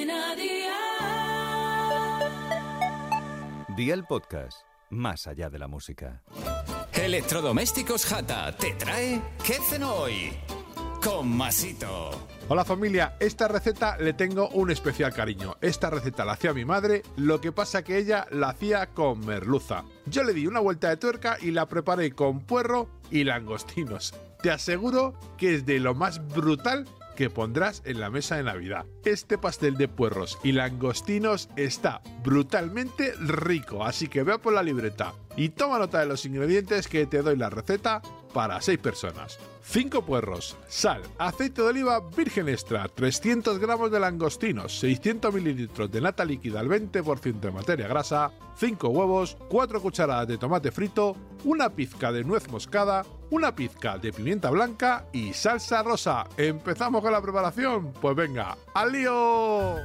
Cadena Dial Podcast, más allá de la música. Electrodomésticos Jata te trae ¿Qué cenó hoy? Con Masito. Hola familia, esta receta le tengo un especial cariño. Esta receta la hacía mi madre, lo que pasa que ella la hacía con merluza. Yo le di una vuelta de tuerca y la preparé con puerro y langostinos. Te aseguro que es de lo más brutal que pondrás en la mesa de Navidad. Este pastel de puerros y langostinos está brutalmente rico, así que vea por la libreta y toma nota de los ingredientes que te doy la receta para 6 personas. 5 puerros, sal, aceite de oliva virgen extra, 300 gramos de langostinos, 600 mililitros de nata líquida al 20% de materia grasa, 5 huevos, 4 cucharadas de tomate frito, una pizca de nuez moscada, una pizca de pimienta blanca y salsa rosa. ¿Empezamos con la preparación? Pues venga, ¡al lío!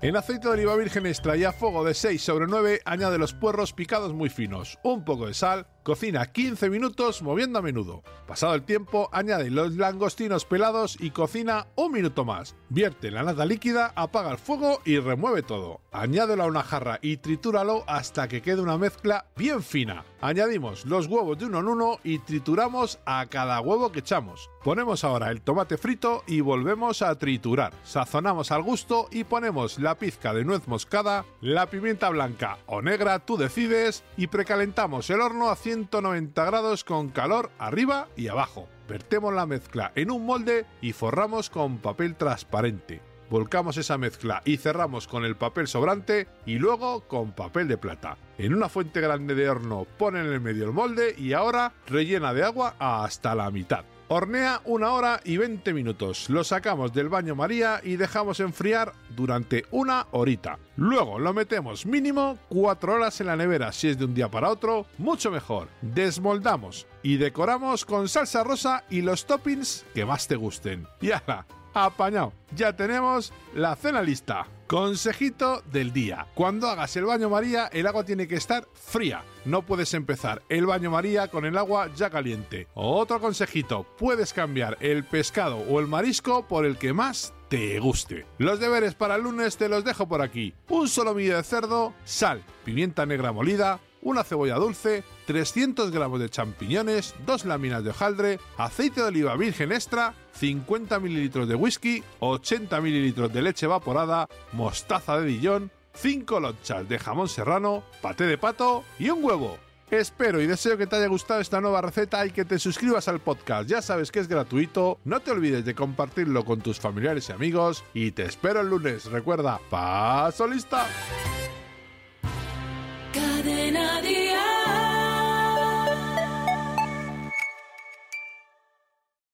En aceite de oliva virgen extra y a fuego de 6 sobre 9 añade los puerros picados muy finos, un poco de sal, cocina 15 minutos moviendo a menudo. Pasado el tiempo, añade los langostinos pelados y cocina un minuto más. Vierte la nata líquida, apaga el fuego y remueve todo. Añádelo a una jarra y tritúralo hasta que quede una mezcla bien fina. Añadimos los huevos de uno en uno y trituramos a cada huevo que echamos. Ponemos ahora el tomate frito y volvemos a triturar. Sazonamos al gusto y ponemos la pizca de nuez moscada, la pimienta blanca o negra, tú decides, y precalentamos el horno a 190 grados con calor arriba y abajo. Vertemos la mezcla en un molde y forramos con papel transparente. Volcamos esa mezcla y cerramos con el papel sobrante y luego con papel de plata. En una fuente grande de horno pone en el medio el molde y ahora rellena de agua hasta la mitad. Hornea una hora y 20 minutos. Lo sacamos del baño María y dejamos enfriar durante una horita. Luego lo metemos mínimo 4 horas en la nevera. Si es de un día para otro, mucho mejor. Desmoldamos y decoramos con salsa rosa y los toppings que más te gusten. Y apañado. Ya tenemos la cena lista. Consejito del día. Cuando hagas el baño María, el agua tiene que estar fría. No puedes empezar el baño María con el agua ya caliente. Otro consejito, puedes cambiar el pescado o el marisco por el que más te guste. Los deberes para el lunes te los dejo por aquí. Un solomillo de cerdo, sal, pimienta negra molida, una cebolla dulce, 300 gramos de champiñones, dos láminas de hojaldre, aceite de oliva virgen extra, 50 mililitros de whisky, 80 mililitros de leche evaporada, mostaza de Dijon, 5 lonchas de jamón serrano, paté de pato y un huevo. Espero y deseo que te haya gustado esta nueva receta y que te suscribas al podcast. Ya sabes que es gratuito, no te olvides de compartirlo con tus familiares y amigos y te espero el lunes. Recuerda, paso lista.